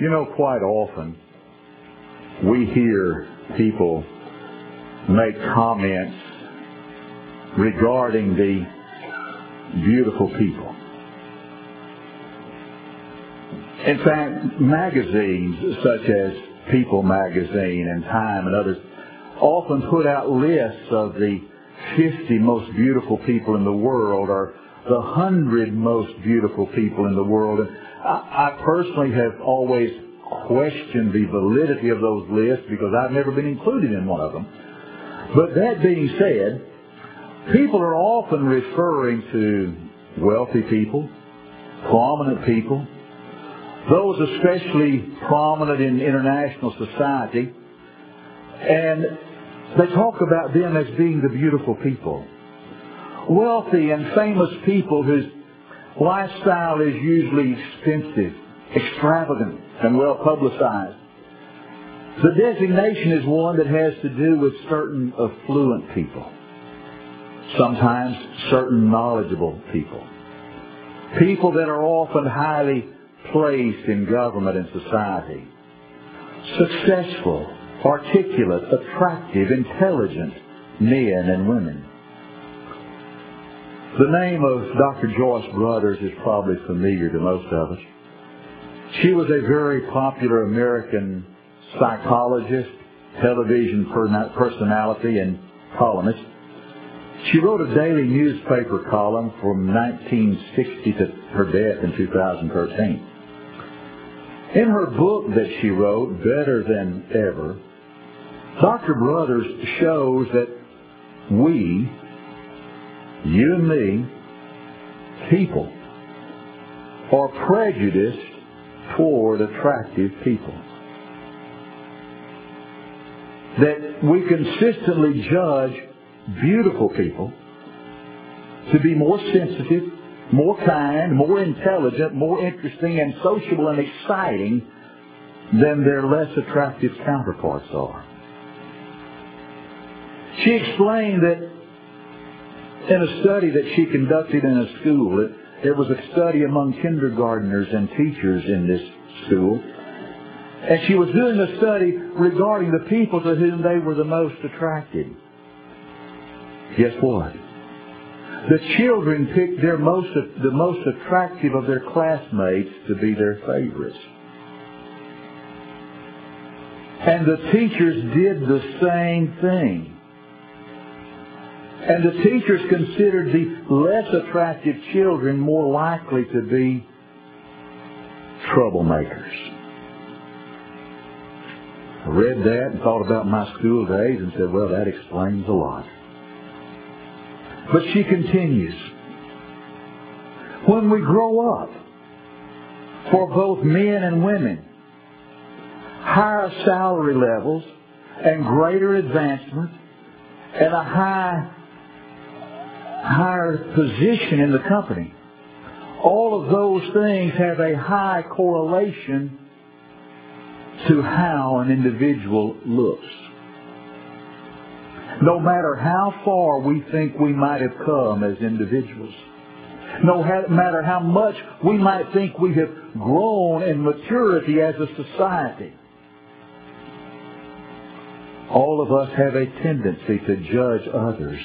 You know, quite often we hear people make comments regarding the beautiful people. In fact, magazines such as People magazine and Time and others often put out lists of the 50 most beautiful people in the world or the 100 most beautiful people in the world. And I, personally have always questioned the validity of those lists because I've never been included in one of them. But that being said, people are often referring to wealthy people, prominent people, those especially prominent in international society, and they talk about them as being the beautiful people. Wealthy and famous people whose lifestyle is usually expensive, extravagant, and well publicized. The designation is one that has to do with certain affluent people, sometimes certain knowledgeable people, people that are often highly placed in government and society, successful, articulate, attractive, intelligent men and women. The name of Dr. Joyce Brothers is probably familiar to most of us. She was a very popular American psychologist, television personality, and columnist. She wrote a daily newspaper column from 1960 to her death in 2013. In her book that she wrote, Better Than Ever, Dr. Brothers shows that we, you and me, people, are prejudiced toward attractive people. That we consistently judge beautiful people to be more sensitive, more kind, more intelligent, more interesting and sociable and exciting than their less attractive counterparts are. She explained that in a study that she conducted in a school, it, it was a study among kindergarteners and teachers in this school, and she was doing a study regarding the people to whom they were the most attracted. Guess what? The children picked their most, the most attractive of their classmates to be their favorites. And the teachers did the same thing. And the teachers considered the less attractive children more likely to be troublemakers. I read that and thought about my school days and said, well, that explains a lot. But she continues. When we grow up, for both men and women, higher salary levels and greater advancement and a high, higher position in the company. All of those things have a high correlation to how an individual looks no matter how far we think we might have come as individuals, no matter how much we might think we have grown in maturity as a society, all of us have a tendency to judge others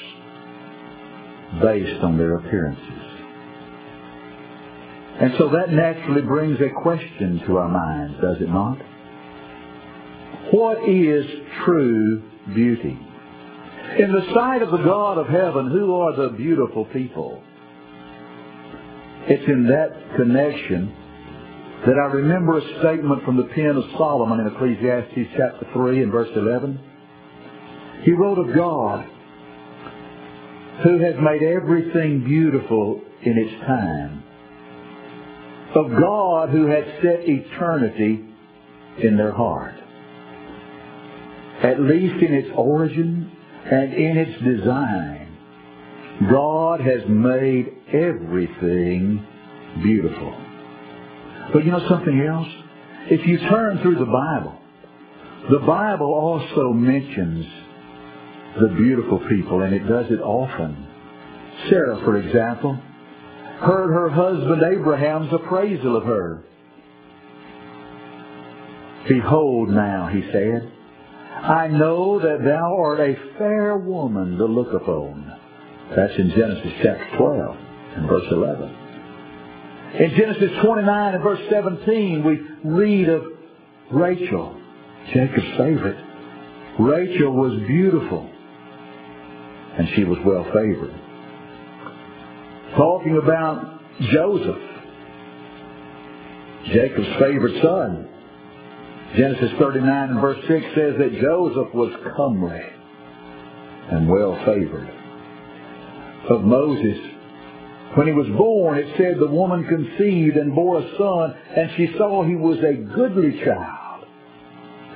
based on their appearances. And so that naturally brings a question to our minds, does it not? What is true beauty? In the sight of the God of heaven, who are the beautiful people? It's in that connection that I remember a statement from the pen of Solomon in Ecclesiastes chapter 3 and verse 11. He wrote of God who has made everything beautiful in its time. Of God who has set eternity in their heart. At least in its origin and in its design, God has made everything beautiful. But you know something else? If you turn through the Bible, the Bible also mentions the beautiful people, and it does it often. Sarah, for example, heard her husband Abraham's appraisal of her. Behold now, he said, I know that thou art a fair woman to look upon. That's in Genesis chapter 12 and verse 11. In Genesis 29 and verse 17, we read of Rachel, Jacob's favorite. Rachel was beautiful, and she was well favored. Talking about Joseph, Jacob's favorite son. Genesis 39 and verse 6 says that Joseph was comely and well favored. Of Moses, when he was born, it said the woman conceived and bore a son, and she saw he was a goodly child.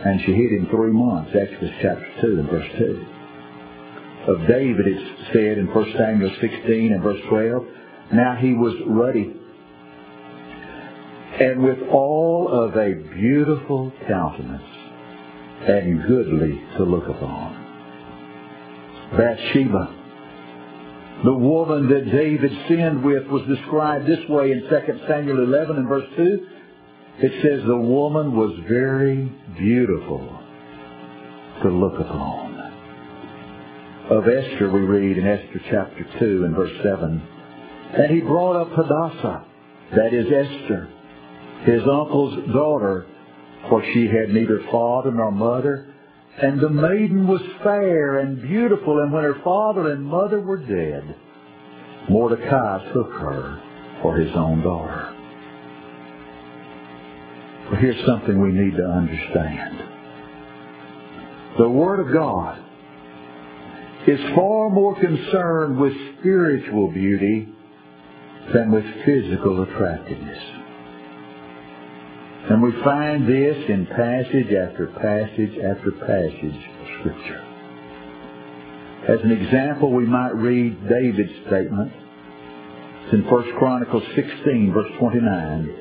And she hid him three months, Exodus chapter 2 and verse 2. Of David, it's said in 1 Samuel 16 and verse 12, now he was ruddy and with all of a beautiful countenance and goodly to look upon. Bathsheba, the woman that David sinned with, was described this way in 2 Samuel 11 and verse 2. It says the woman was very beautiful to look upon. Of Esther we read in Esther chapter 2 and verse 7, And he brought up Hadassah, that is Esther, his uncle's daughter, for she had neither father nor mother. And the maiden was fair and beautiful, and when her father and mother were dead, Mordecai took her for his own daughter. But here's something we need to understand. The Word of God is far more concerned with spiritual beauty than with physical attractiveness. And we find this in passage after passage after passage of Scripture. As an example, we might read David's statement. It's in 1 Chronicles 16, verse 29.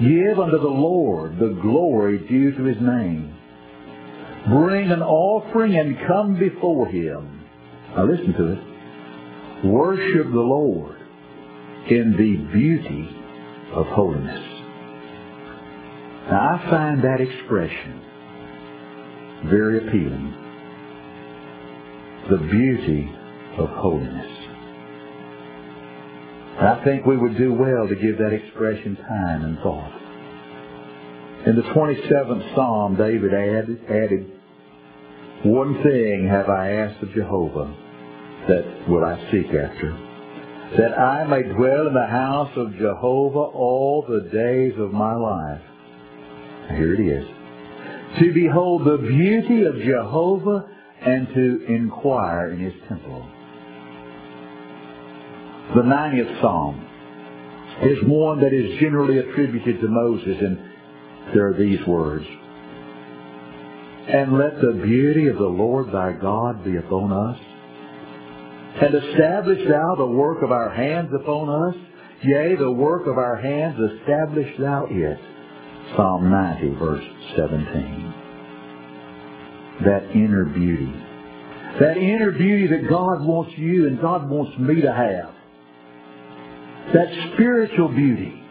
Give unto the Lord the glory due to his name. Bring an offering and come before him. Now listen to it. Worship the Lord in the beauty of holiness. Now, I find that expression very appealing. The beauty of holiness. I think we would do well to give that expression time and thought. In the 27th Psalm, David added, added, One thing have I asked of Jehovah that will I seek after, that I may dwell in the house of Jehovah all the days of my life here it is. To behold the beauty of Jehovah and to inquire in his temple. The 90th Psalm is one that is generally attributed to Moses, and there are these words. And let the beauty of the Lord thy God be upon us. And establish thou the work of our hands upon us. Yea, the work of our hands establish thou it. Psalm 90, verse 17. That inner beauty. That inner beauty that God wants you and God wants me to have. That spiritual beauty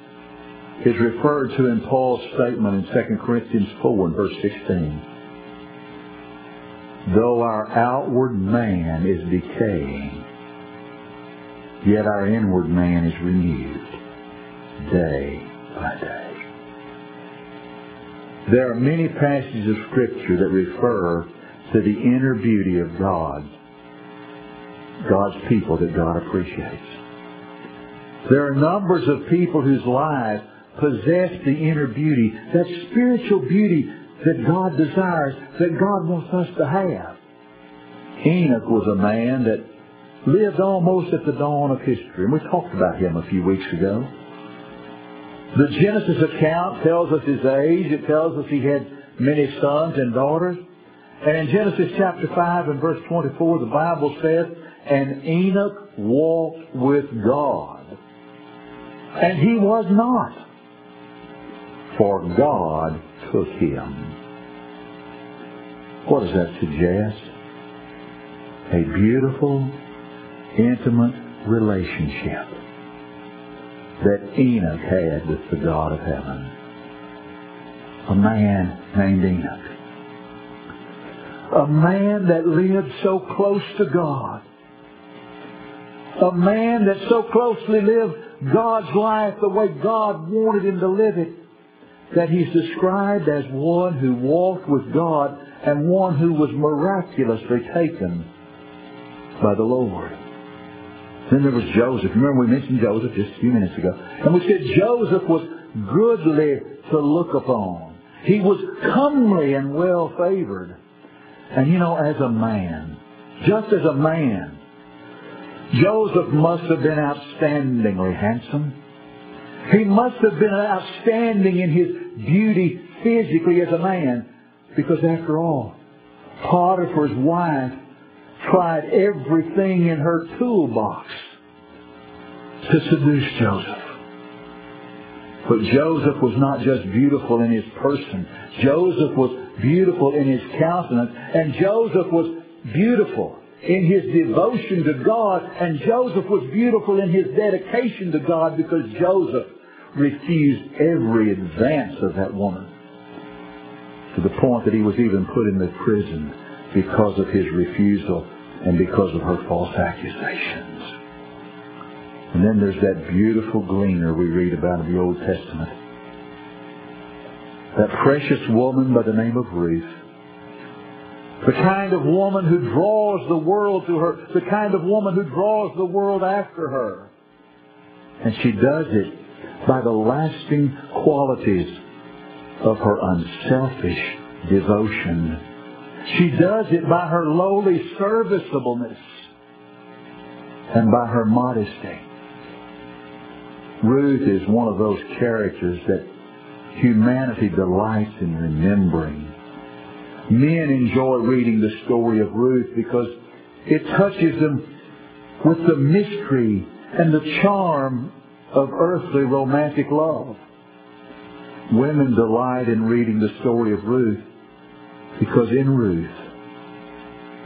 is referred to in Paul's statement in 2 Corinthians 4 and verse 16. Though our outward man is decaying, yet our inward man is renewed day by day. There are many passages of Scripture that refer to the inner beauty of God, God's people that God appreciates. There are numbers of people whose lives possess the inner beauty, that spiritual beauty that God desires, that God wants us to have. Enoch was a man that lived almost at the dawn of history, and we talked about him a few weeks ago. The Genesis account tells us his age. It tells us he had many sons and daughters. And in Genesis chapter 5 and verse 24, the Bible says, And Enoch walked with God. And he was not, for God took him. What does that suggest? A beautiful, intimate relationship that Enoch had with the God of heaven. a man named Enoch. A man that lived so close to God. A man that so closely lived God's life the way God wanted him to live it that he's described as one who walked with God and one who was miraculously taken by the Lord. Then there was Joseph. Remember we mentioned Joseph just a few minutes ago. And we said Joseph was goodly to look upon. He was comely and well favored. And you know, as a man, just as a man, Joseph must have been outstandingly handsome. He must have been outstanding in his beauty physically as a man because after all, Potiphar's wife tried everything in her toolbox to seduce Joseph. But Joseph was not just beautiful in his person. Joseph was beautiful in his countenance. And Joseph was beautiful in his devotion to God. And Joseph was beautiful in his dedication to God because Joseph refused every advance of that woman to the point that he was even put in the prison because of his refusal and because of her false accusations. And then there's that beautiful gleaner we read about in the Old Testament. That precious woman by the name of Ruth. The kind of woman who draws the world to her. The kind of woman who draws the world after her. And she does it by the lasting qualities of her unselfish devotion. She does it by her lowly serviceableness and by her modesty. Ruth is one of those characters that humanity delights in remembering. Men enjoy reading the story of Ruth because it touches them with the mystery and the charm of earthly romantic love. Women delight in reading the story of Ruth because in Ruth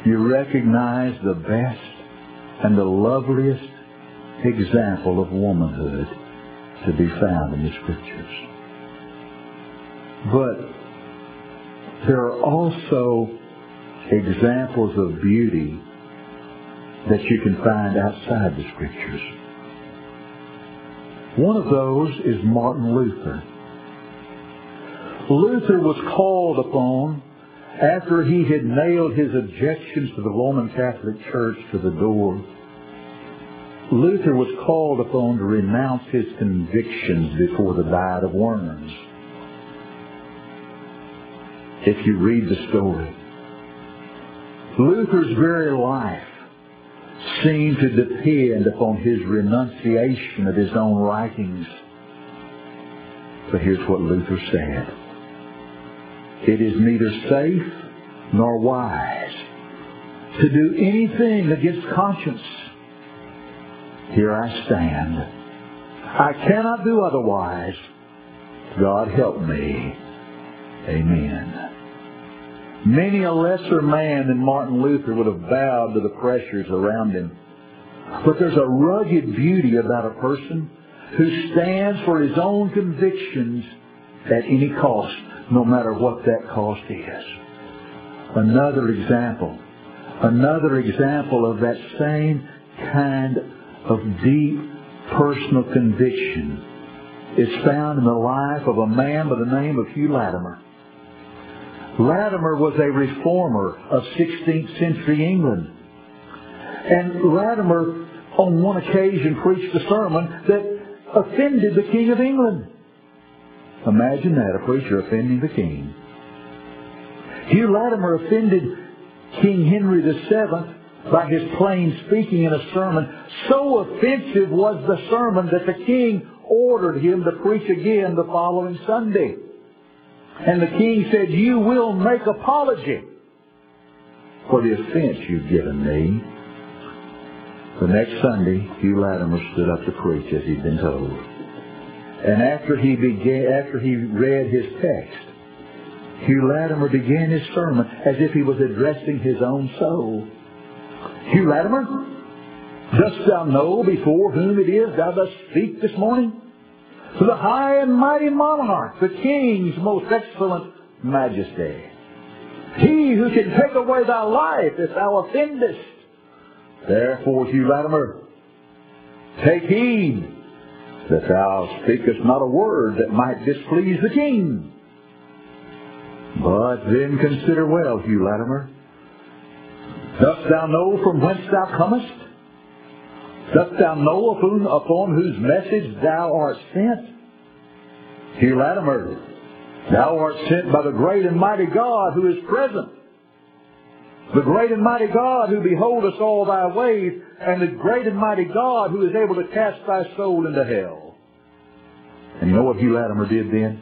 you recognize the best and the loveliest example of womanhood to be found in the Scriptures. But there are also examples of beauty that you can find outside the Scriptures. One of those is Martin Luther. Luther was called upon after he had nailed his objections to the Roman Catholic Church to the door. Luther was called upon to renounce his convictions before the Diet of Worms. If you read the story, Luther's very life seemed to depend upon his renunciation of his own writings. But here's what Luther said. It is neither safe nor wise to do anything against conscience. Here I stand. I cannot do otherwise. God help me. Amen. Many a lesser man than Martin Luther would have bowed to the pressures around him. But there's a rugged beauty about a person who stands for his own convictions at any cost no matter what that cost is. Another example, another example of that same kind of deep personal conviction is found in the life of a man by the name of Hugh Latimer. Latimer was a reformer of 16th century England. And Latimer, on one occasion, preached a sermon that offended the King of England. Imagine that, a preacher offending the king. Hugh Latimer offended King Henry VII by his plain speaking in a sermon. So offensive was the sermon that the king ordered him to preach again the following Sunday. And the king said, you will make apology for the offense you've given me. The next Sunday, Hugh Latimer stood up to preach as he'd been told. And after he began, after he read his text, Hugh Latimer began his sermon as if he was addressing his own soul. Hugh Latimer, dost thou know before whom it is thou dost speak this morning? to the high and mighty monarch, the king's most excellent majesty. He who can take away thy life if thou offendest. Therefore, Hugh Latimer, take heed that thou speakest not a word that might displease the king. But then consider well, Hugh Latimer. Dost thou know from whence thou comest? Dost thou know upon, upon whose message thou art sent? Hugh Latimer, thou art sent by the great and mighty God who is present. The great and mighty God who beholdeth all thy ways, and the great and mighty God who is able to cast thy soul into hell. And you know what Hugh Latimer did then?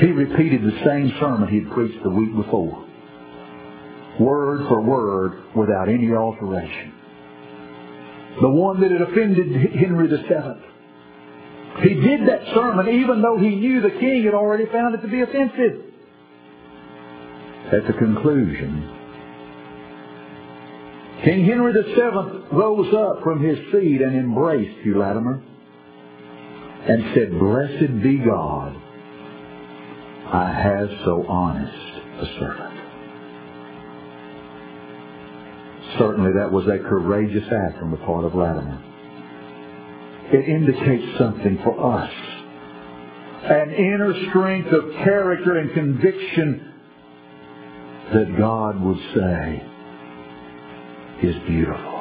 He repeated the same sermon he'd preached the week before. Word for word without any alteration. The one that had offended Henry VII. He did that sermon even though he knew the king had already found it to be offensive. At the conclusion, King Henry VII rose up from his seat and embraced Hugh Latimer and said, Blessed be God, I have so honest a servant. Certainly that was a courageous act on the part of Latimer. It indicates something for us. An inner strength of character and conviction that God would say is beautiful.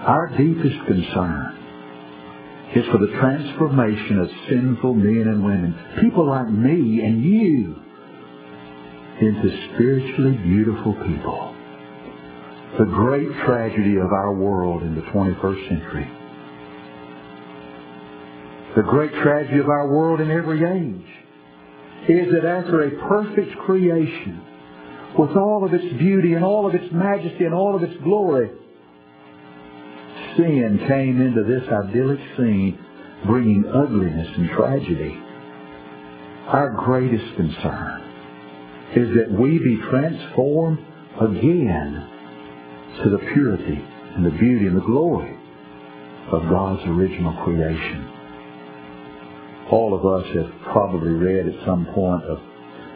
Our deepest concern is for the transformation of sinful men and women, people like me and you, into spiritually beautiful people. The great tragedy of our world in the 21st century. The great tragedy of our world in every age is that after a perfect creation, with all of its beauty and all of its majesty and all of its glory, sin came into this idyllic scene, bringing ugliness and tragedy. Our greatest concern is that we be transformed again to the purity and the beauty and the glory of God's original creation. All of us have probably read at some point of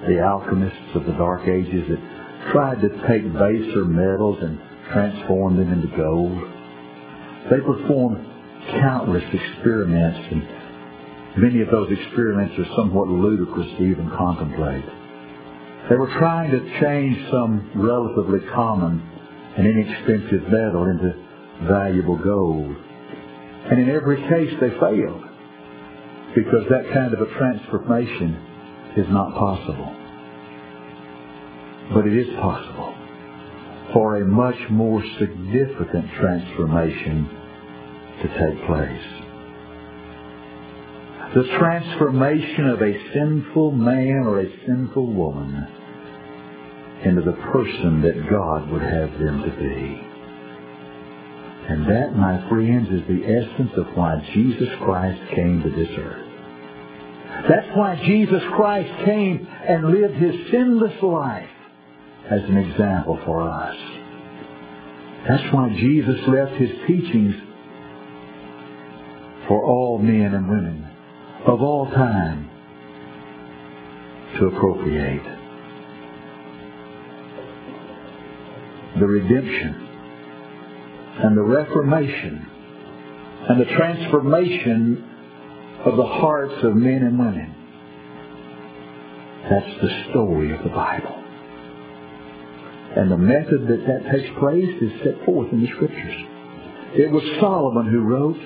the alchemists of the Dark Ages that tried to take baser metals and transform them into gold. They performed countless experiments, and many of those experiments are somewhat ludicrous to even contemplate. They were trying to change some relatively common and inexpensive metal into valuable gold. And in every case they failed because that kind of a transformation is not possible. But it is possible for a much more significant transformation to take place. The transformation of a sinful man or a sinful woman into the person that God would have them to be. And that, my friends, is the essence of why Jesus Christ came to this earth. That's why Jesus Christ came and lived his sinless life as an example for us. That's why Jesus left his teachings for all men and women of all time to appropriate. The redemption and the reformation and the transformation of the hearts of men and women. That's the story of the Bible. And the method that that takes place is set forth in the Scriptures. It was Solomon who wrote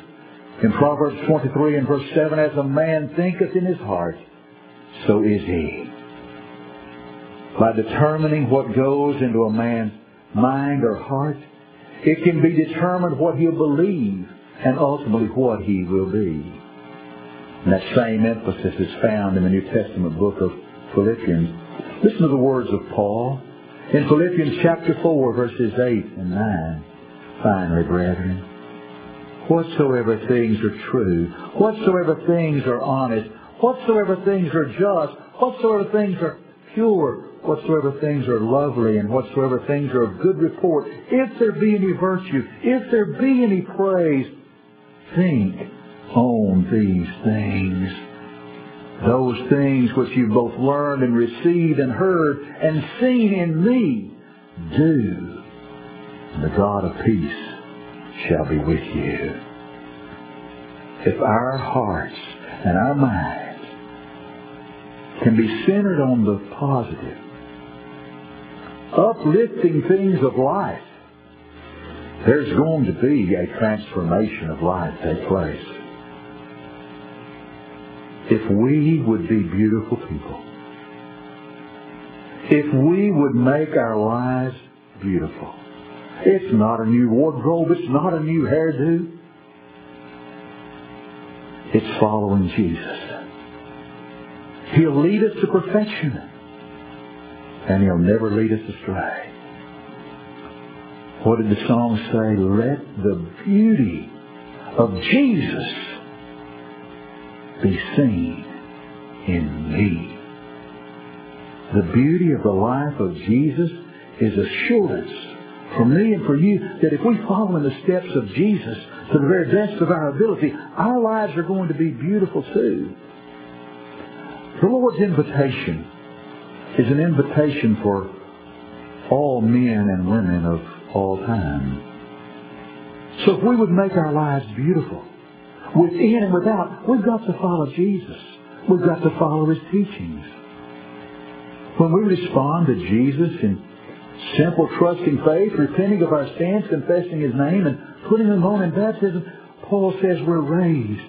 in Proverbs 23 and verse 7, As a man thinketh in his heart, so is he. By determining what goes into a man's mind or heart, it can be determined what he'll believe and ultimately what he will be. And that same emphasis is found in the New Testament book of Philippians. Listen to the words of Paul in Philippians chapter 4, verses 8 and 9. Finally, brethren, whatsoever things are true, whatsoever things are honest, whatsoever things are just, whatsoever things are pure, whatsoever things are lovely, and whatsoever things are of good report, if there be any virtue, if there be any praise, think on these things. Those things which you've both learned and received and heard and seen in me, do. And the God of peace shall be with you. If our hearts and our minds can be centered on the positive, uplifting things of life, there's going to be a transformation of life take place. If we would be beautiful people, if we would make our lives beautiful, it's not a new wardrobe, it's not a new hairdo. It's following Jesus. He'll lead us to perfection. And He'll never lead us astray. What did the song say? Let the beauty of Jesus be seen in me. The beauty of the life of Jesus is assurance for me and for you that if we follow in the steps of Jesus to the very best of our ability, our lives are going to be beautiful too. The Lord's invitation is an invitation for all men and women of all time. So if we would make our lives beautiful, within and without, we've got to follow Jesus. We've got to follow His teachings. When we respond to Jesus in simple trusting faith, repenting of our sins, confessing His name, and putting Him on in baptism, Paul says we're raised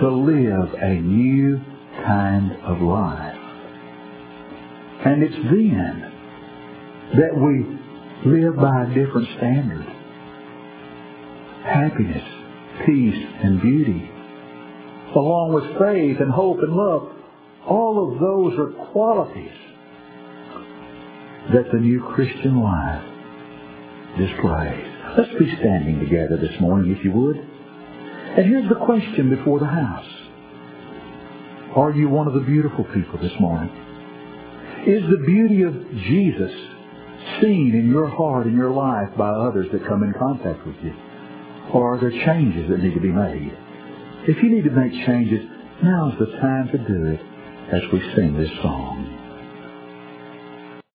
to live a new kind of life. And it's then that we live by a different standard. Happiness, peace, and beauty, along with faith and hope and love, all of those are qualities that the new Christian life displays. Let's be standing together this morning, if you would. And here's the question before the house. Are you one of the beautiful people this morning? Is the beauty of Jesus seen in your heart and your life by others that come in contact with you? Or are there changes that need to be made? If you need to make changes, now's the time to do it as we sing this song.